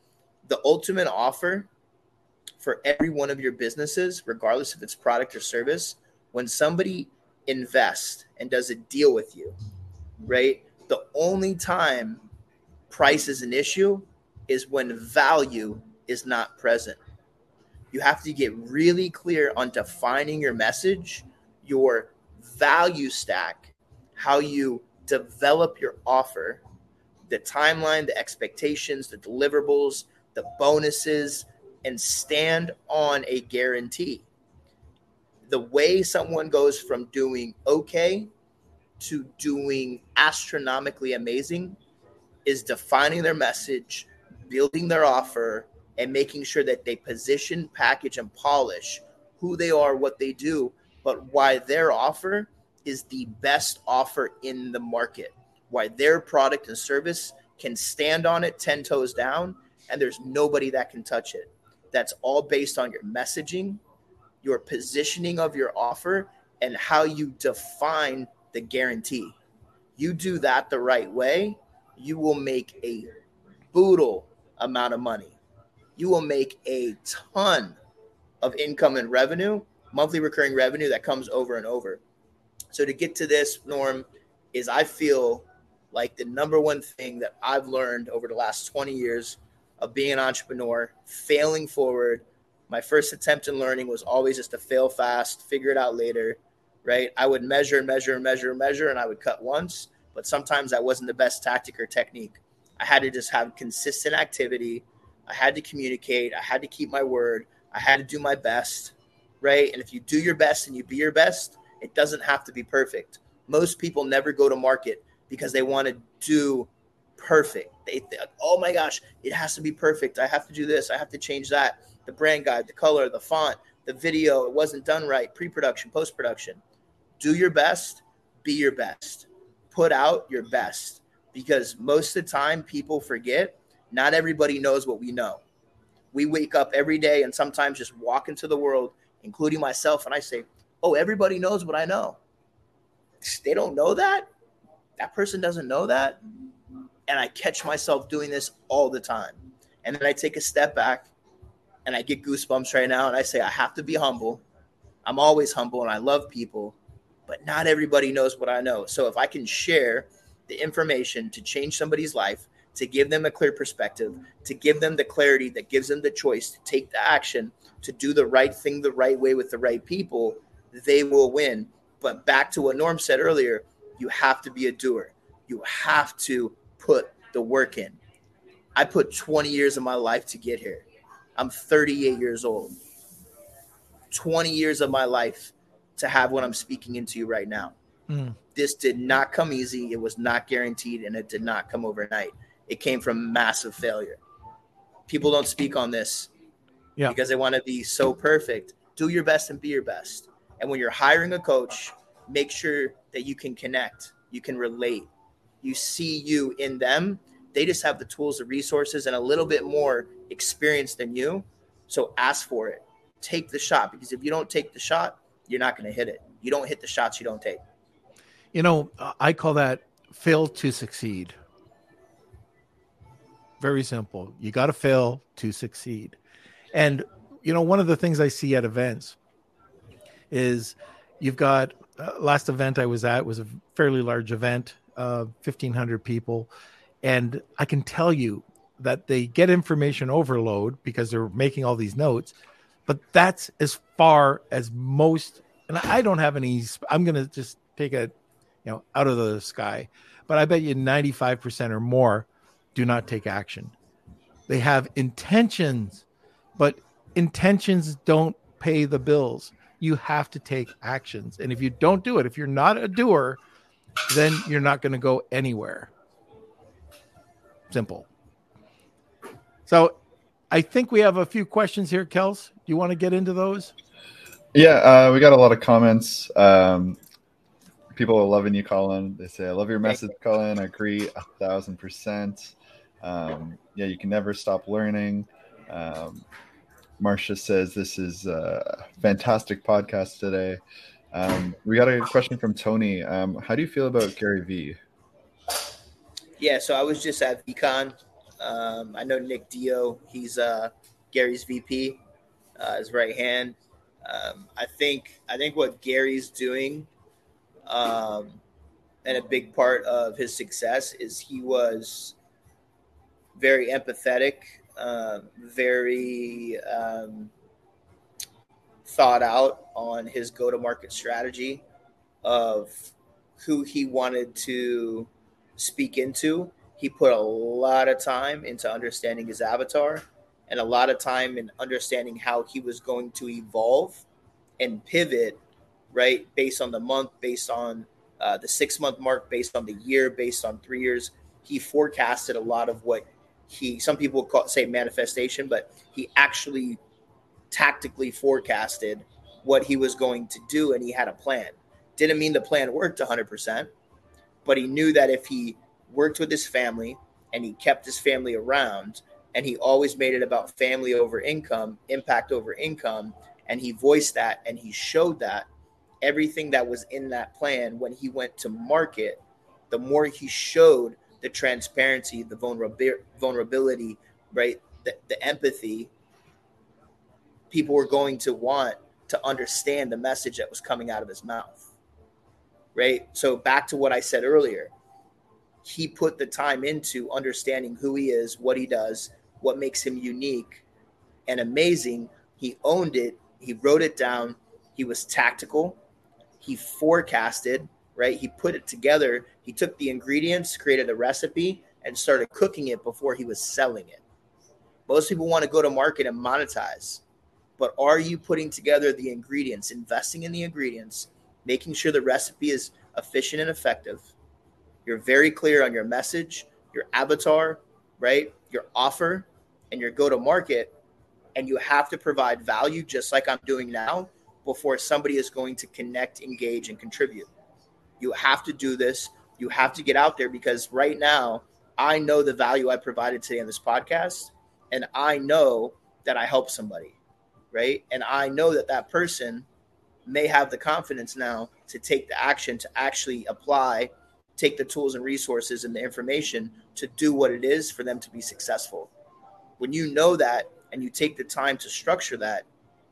The ultimate offer for every one of your businesses, regardless if it's product or service, when somebody invests and does a deal with you, right? The only time price is an issue is when value is not present. You have to get really clear on defining your message, your value stack, how you develop your offer, the timeline, the expectations, the deliverables, the bonuses, and stand on a guarantee. The way someone goes from doing okay to doing astronomically amazing is defining their message, building their offer, and making sure that they position, package, and polish who they are, what they do, but why their offer is the best offer in the market, why their product and service can stand on it 10 toes down, and there's nobody that can touch it. That's all based on your messaging, your positioning of your offer, and how you define the guarantee. You do that the right way, you will make a boodle amount of money. You will make a ton of income and revenue, monthly recurring revenue that comes over and over. So to get to this, Norm, is I feel like the number one thing that I've learned over the last 20 years of being an entrepreneur, failing forward. My first attempt in learning was always just to fail fast, figure it out later right? I would measure and measure and measure and measure, and I would cut once, but sometimes that wasn't the best tactic or technique. I had to just have consistent activity. I had to communicate. I had to keep my word. I had to do my best, right? And if you do your best and you be your best, it doesn't have to be perfect. Most people never go to market because they want to do perfect. They think, oh my gosh, it has to be perfect. I have to do this. I have to change that. The brand guide, the color, the font, the video, it wasn't done right, pre production, post production do your best, be your best, put out your best. Because most of the time, people forget not everybody knows what we know. We wake up every day and sometimes just walk into the world, including myself, and I say, Oh, everybody knows what I know. They don't know that. that person doesn't know that. And I catch myself doing this all the time. And then I take a step back and I get goosebumps right now. And I say, I have to be humble. I'm always humble and I love people, but not everybody knows what I know. So if I can share the information to change somebody's life, to give them a clear perspective, to give them the clarity that gives them the choice to take the action, to do the right thing the right way with the right people, they will win. But back to what Norm said earlier, you have to be a doer. You have to put the work in. I put 20 years of my life to get here. I'm 38 years old. 20 years of my life to have what I'm speaking into you right now. Mm. This did not come easy. It was not guaranteed, and it did not come overnight. It came from massive failure. People don't speak on this yeah. because they want to be so perfect. Do your best and be your best. And when you're hiring a coach, make sure that you can connect, you can relate, you see you in them. They just have the tools, the resources, and a little bit more experience than you. So ask for it. Take the shot because if you don't take the shot, you're not going to hit it. You don't hit the shots you don't take. You know, I call that fail to succeed. Very simple. You got to fail to succeed. And, you know, one of the things I see at events is you've got uh, last event I was at was a fairly large event, uh, 1500 people. And I can tell you that they get information overload because they're making all these notes, but that's as far as most. And I don't have any, I'm going to just take a, you know, out of the sky, but I bet you 95% or more do not take action. They have intentions, but intentions don't pay the bills you have to take actions. And if you don't do it, if you're not a doer, then you're not going to go anywhere. Simple. So I think we have a few questions here, Kels. Do you want to get into those? Yeah, uh, we got a lot of comments. Um, people are loving you, Cullen. They say, I love your message, Cullen. I agree a thousand percent. Um, yeah, you can never stop learning. Um, Marcia says this is a fantastic podcast today. Um, we got a question from Tony. Um, how do you feel about Gary Vee? Yeah, so I was just at VeeCon. Um, I know Nick Dio. He's uh, Gary's VP, uh, his right hand. Um, I think I think what Gary's doing, um, and a big part of his success is he was very empathetic um, very um, thought out on his go to market strategy of who he wanted to speak into. He put a lot of time into understanding his avatar and a lot of time in understanding how he was going to evolve and pivot, right? Based on the month, based on uh, the six month mark, based on the year, based on three years. He forecasted a lot of what he some people call, say manifestation, but he actually tactically forecasted what he was going to do and he had a plan. Didn't mean the plan worked 100%, but he knew that if he worked with his family and he kept his family around and he always made it about family over income, impact over income, and he voiced that and he showed that everything that was in that plan when he went to market, the more he showed the transparency, the vulnerability, right? The, the empathy, people were going to want to understand the message that was coming out of his mouth, right? So, back to what I said earlier, he put the time into understanding who he is, what he does, what makes him unique and amazing. He owned it, he wrote it down, he was tactical, he forecasted, right? He put it together. He took the ingredients, created a recipe, and started cooking it before he was selling it. Most people want to go to market and monetize, but are you putting together the ingredients, investing in the ingredients, making sure the recipe is efficient and effective? You're very clear on your message, your avatar, right? Your offer, and your go to market. And you have to provide value just like I'm doing now before somebody is going to connect, engage, and contribute. You have to do this. You have to get out there because right now, I know the value I provided today on this podcast, and I know that I helped somebody, right? And I know that that person may have the confidence now to take the action to actually apply take the tools and resources and the information to do what it is for them to be successful. When you know that and you take the time to structure that,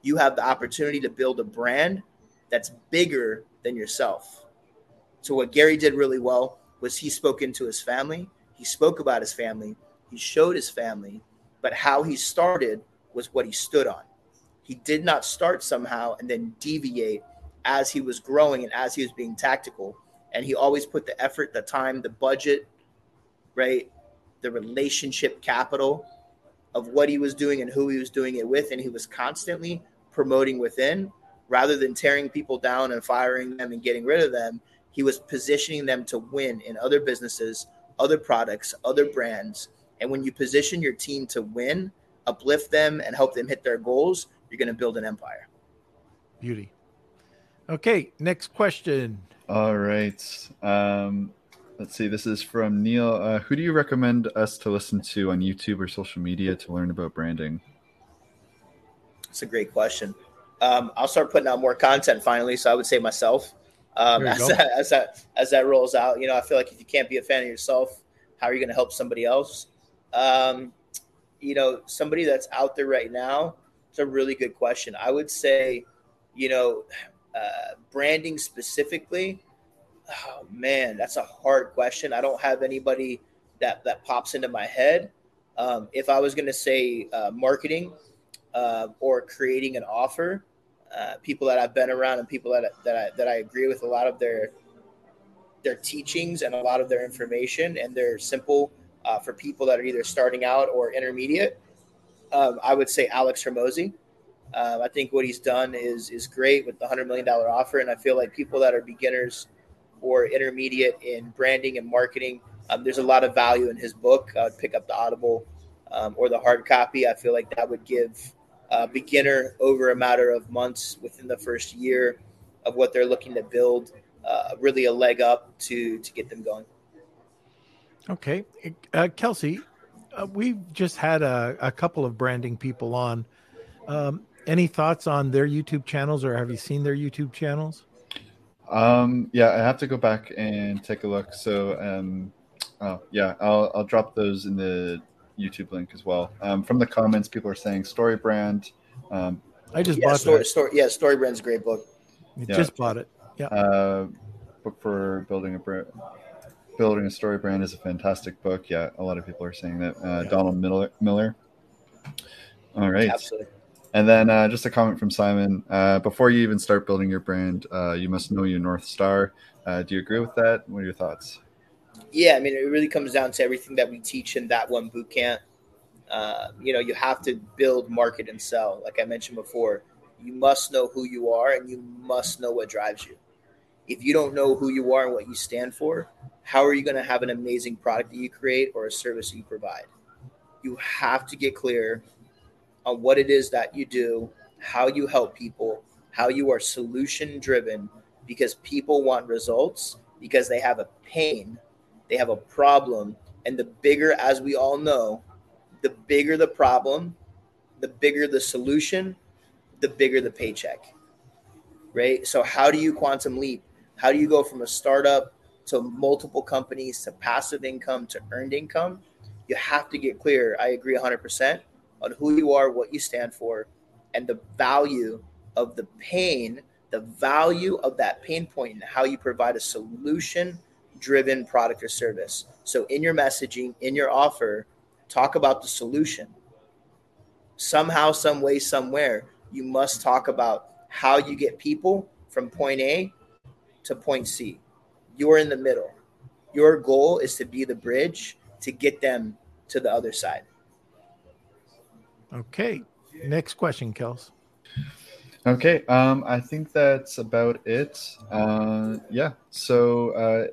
you have the opportunity to build a brand that's bigger than yourself. So, what Gary did really well was he spoke into his family, he spoke about his family, he showed his family, but how he started was what he stood on. He did not start somehow and then deviate as he was growing and as he was being tactical. And he always put the effort, the time, the budget, right? The relationship capital of what he was doing and who he was doing it with. And he was constantly promoting within rather than tearing people down and firing them and getting rid of them. He was positioning them to win in other businesses, other products, other brands. And when you position your team to win, uplift them, and help them hit their goals, you're going to build an empire. Beauty. Okay, next question. All right. Um, let's see. This is from Neil. Uh, who do you recommend us to listen to on YouTube or social media to learn about branding? It's a great question. Um, I'll start putting out more content finally. So I would say myself. Um, as, that, as, that, as that rolls out, you know, I feel like if you can't be a fan of yourself, how are you going to help somebody else? Um, you know, somebody that's out there right now, it's a really good question. I would say, you know, uh, branding specifically, oh man, that's a hard question. I don't have anybody that that pops into my head. Um, if I was going to say uh, marketing uh, or creating an offer, uh, people that I've been around and people that that I, that I agree with a lot of their their teachings and a lot of their information, and they're simple uh, for people that are either starting out or intermediate. Um, I would say Alex Hormozi. Um, I think what he's done is is great with the hundred million dollar offer, and I feel like people that are beginners or intermediate in branding and marketing, um, there's a lot of value in his book. I would pick up the Audible um, or the hard copy. I feel like that would give a beginner over a matter of months within the first year of what they're looking to build, uh, really a leg up to to get them going. Okay, uh, Kelsey, uh, we've just had a, a, couple of branding people on. Um, any thoughts on their YouTube channels, or have you seen their YouTube channels? Um, yeah, I have to go back and take a look. So, um, oh, yeah, I'll I'll drop those in the YouTube link as well. Um, from the comments, people are saying Story Brand. Um, I just yeah, bought story, that. Story, yeah, Story Brand's a great book. yeah. Just bought it. Yeah. Uh, book for building a brand. Building a Story Brand is a fantastic book. Yeah, a lot of people are saying that. Uh, yeah. Donald Miller. Miller. All right. Absolutely. And then uh, just a comment from Simon. Uh, before you even start building your brand, uh, you must know your North Star. Uh, do you agree with that? What are your thoughts? Yeah, I mean, it really comes down to everything that we teach in that one boot camp. Uh, you know, you have to build, market, and sell. Like I mentioned before, you must know who you are and you must know what drives you. If you don't know who you are and what you stand for, how are you going to have an amazing product that you create or a service you provide? You have to get clear on what it is that you do, how you help people, how you are solution driven because people want results because they have a pain, they have a problem. And the bigger, as we all know, the bigger the problem, the bigger the solution, the bigger the paycheck. Right? So, how do you quantum leap? How do you go from a startup to multiple companies to passive income to earned income? You have to get clear. I agree 100% on who you are, what you stand for, and the value of the pain, the value of that pain point, and how you provide a solution driven product or service. So, in your messaging, in your offer, talk about the solution. Somehow, some way, somewhere, you must talk about how you get people from point A to point C. You're in the middle. Your goal is to be the bridge to get them to the other side. Okay. Next question, Kels. Okay. Um, I think that's about it. Uh, yeah. So uh,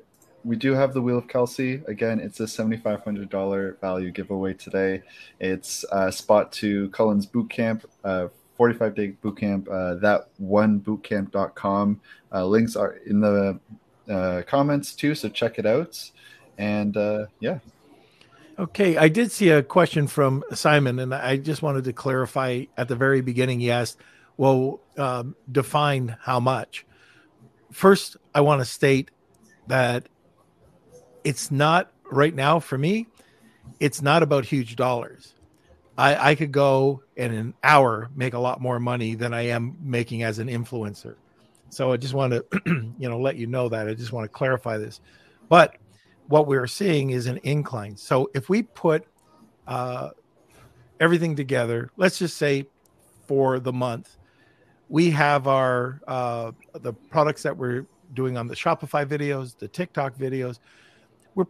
we do have the Wheel of Kelsey. Again, it's a $7,500 value giveaway today. It's uh, spot to Cullen's boot camp, uh, 45 day boot camp, uh, that one bootcamp.com. Uh, links are in the uh, comments too, so check it out. And uh, yeah, Okay, I did see a question from Simon, and I just wanted to clarify at the very beginning. He asked, "Well, um, define how much." First, I want to state that it's not right now for me. It's not about huge dollars. I, I could go in an hour make a lot more money than I am making as an influencer. So I just want to, you know, let you know that. I just want to clarify this. But what we're seeing is an incline. So if we put uh, everything together, let's just say for the month, we have our uh, the products that we're doing on the Shopify videos, the TikTok videos. We're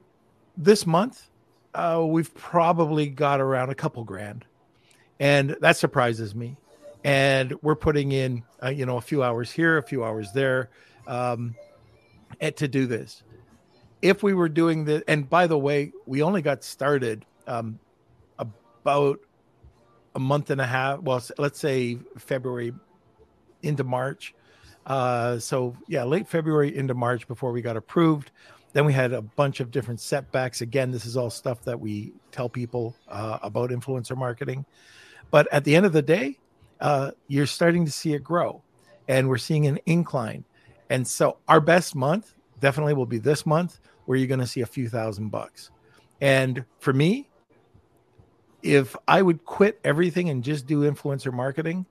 this month uh, we've probably got around a couple grand, and that surprises me. And we're putting in, uh, you know, a few hours here, a few hours there, um, to do this. If we were doing this, and by the way, we only got started um, about a month and a half. Well, let's say February into March. Uh, so yeah, late February into March before we got approved. Then we had a bunch of different setbacks. Again, this is all stuff that we tell people uh, about influencer marketing. But at the end of the day, uh, you're starting to see it grow and we're seeing an incline. And so our best month definitely will be this month where you're going to see a few thousand bucks. And for me, if I would quit everything and just do influencer marketing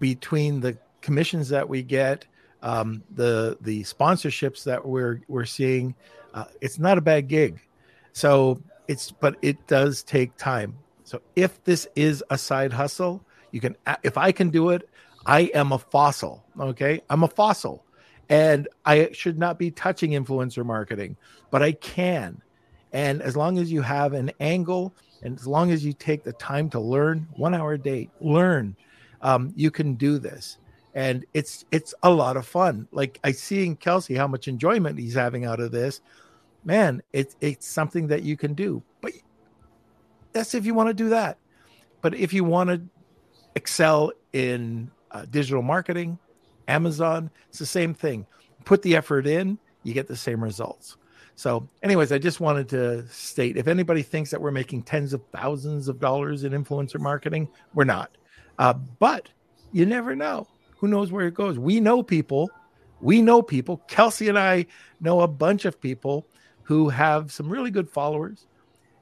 between the commissions that we get um, the the sponsorships that we're we're seeing, uh, it's not a bad gig. So it's but it does take time. So if this is a side hustle, you can if I can do it, I am a fossil. Okay, I'm a fossil, and I should not be touching influencer marketing, but I can. And as long as you have an angle, and as long as you take the time to learn, one hour a day, learn, um, you can do this and it's it's a lot of fun. Like I seeing Kelsey how much enjoyment he's having out of this. Man, it's it's something that you can do. But that's if you want to do that. But if you want to excel in uh, digital marketing, Amazon, it's the same thing. Put the effort in, you get the same results. So, anyways, I just wanted to state if anybody thinks that we're making tens of thousands of dollars in influencer marketing, we're not. Uh, but you never know who knows where it goes? We know people. We know people. Kelsey and I know a bunch of people who have some really good followers,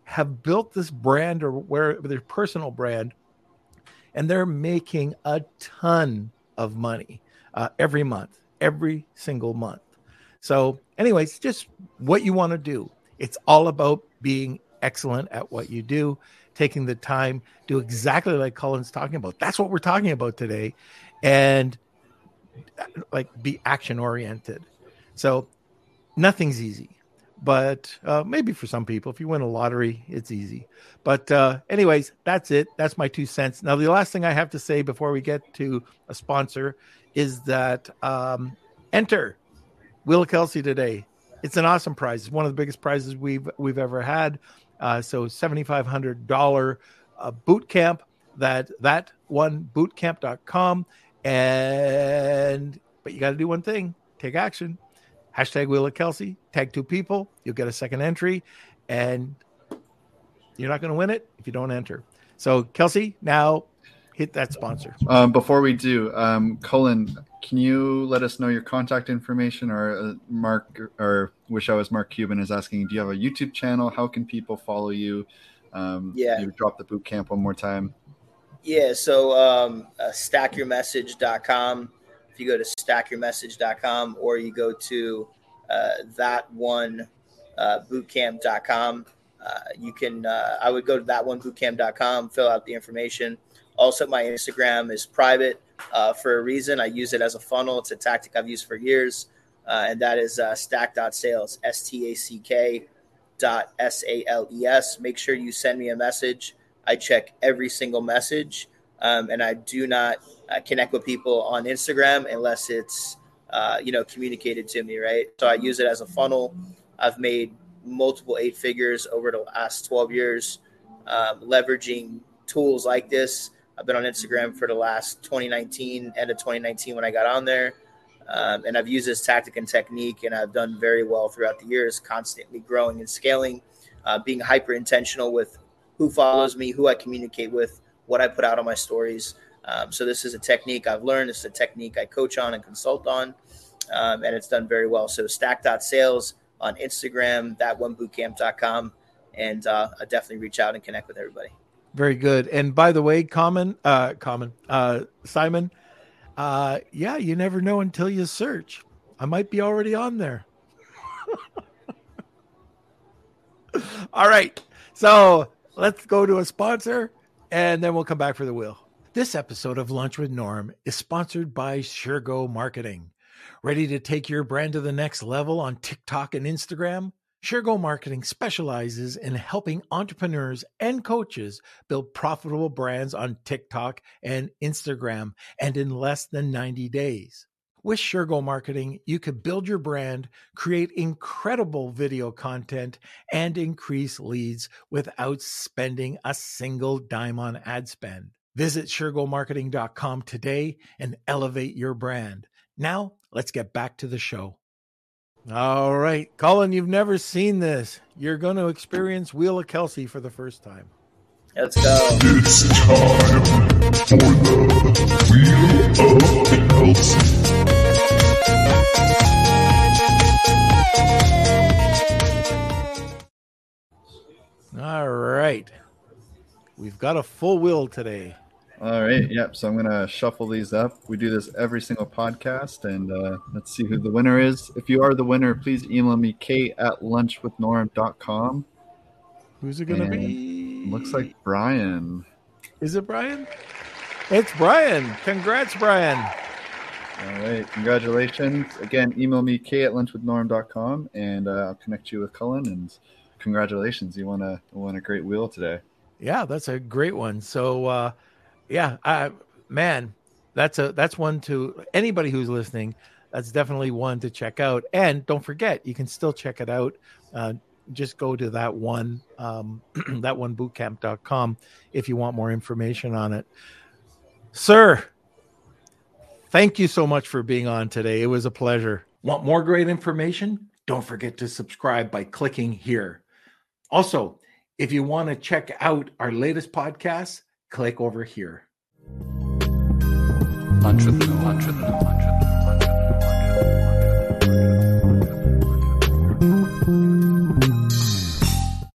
have built this brand or where their personal brand, and they're making a ton of money uh, every month, every single month. So, anyways, just what you want to do. It's all about being excellent at what you do, taking the time, do exactly like Cullen's talking about. That's what we're talking about today and like be action oriented. So nothing's easy, but uh, maybe for some people, if you win a lottery, it's easy. But uh, anyways, that's it. That's my two cents. Now, the last thing I have to say before we get to a sponsor is that um, enter of Kelsey today. It's an awesome prize. It's one of the biggest prizes we've we've ever had. Uh, so seventy five hundred dollar uh, boot camp. That that one bootcamp.com and but you got to do one thing: take action. Hashtag Wheel of Kelsey. Tag two people. You'll get a second entry, and you're not going to win it if you don't enter. So Kelsey, now hit that sponsor. Um, before we do, um, Cullen, can you let us know your contact information? Or uh, Mark, or wish I was Mark Cuban is asking, do you have a YouTube channel? How can people follow you? Um, yeah, you drop the boot camp one more time. Yeah, so um, uh, stackyourmessage.com. If you go to stackyourmessage.com or you go to uh, that one uh, bootcamp.com, uh, you can, uh, I would go to that one bootcamp.com, fill out the information. Also, my Instagram is private uh, for a reason. I use it as a funnel. It's a tactic I've used for years, uh, and that is uh, stack.sales, S T A C K dot S A L E S. Make sure you send me a message I check every single message, um, and I do not uh, connect with people on Instagram unless it's uh, you know communicated to me. Right, so I use it as a funnel. I've made multiple eight figures over the last 12 years, um, leveraging tools like this. I've been on Instagram for the last 2019, end of 2019 when I got on there. Um, and I've used this tactic and technique, and I've done very well throughout the years, constantly growing and scaling, uh, being hyper intentional with who follows me, who I communicate with, what I put out on my stories. Um, so this is a technique I've learned. Is a technique I coach on and consult on, um, and it's done very well. So stack.sales, on Instagram, that one bootcamp.com, and uh, I'll definitely reach out and connect with everybody. Very good. And by the way, common, uh, common, uh, Simon, uh, yeah, you never know until you search. I might be already on there. All right. So let's go to a sponsor and then we'll come back for the wheel. This episode of Lunch with Norm is sponsored by Shergo Marketing. Ready to take your brand to the next level on TikTok and Instagram? Shergo Marketing specializes in helping entrepreneurs and coaches build profitable brands on TikTok and Instagram and in less than 90 days. With Shergo Marketing, you could build your brand, create incredible video content, and increase leads without spending a single dime on ad spend. Visit SureGoMarketing.com today and elevate your brand. Now, let's get back to the show. All right, Cullen, you've never seen this. You're going to experience Wheel of Kelsey for the first time. Let's go. It's time for the Wheel of Kelsey. All right. We've got a full wheel today. All right. Yep. So I'm going to shuffle these up. We do this every single podcast, and uh, let's see who the winner is. If you are the winner, please email me, kate at lunchwithnorm.com. Who's it going to be? Looks like Brian. Is it Brian? It's Brian. Congrats, Brian. All right. Congratulations. Again, email me, k at lunchwithnorm.com, and uh, I'll connect you with Cullen. And congratulations. You won a, won a great wheel today. Yeah, that's a great one. So, uh, yeah, I, man, that's a that's one to anybody who's listening. That's definitely one to check out. And don't forget, you can still check it out. Uh, just go to that one um, that one bootcamp.com if you want more information on it. Sir, thank you so much for being on today. It was a pleasure. Want more great information? Don't forget to subscribe by clicking here. Also, if you want to check out our latest podcast, click over here. Lunch with Norm.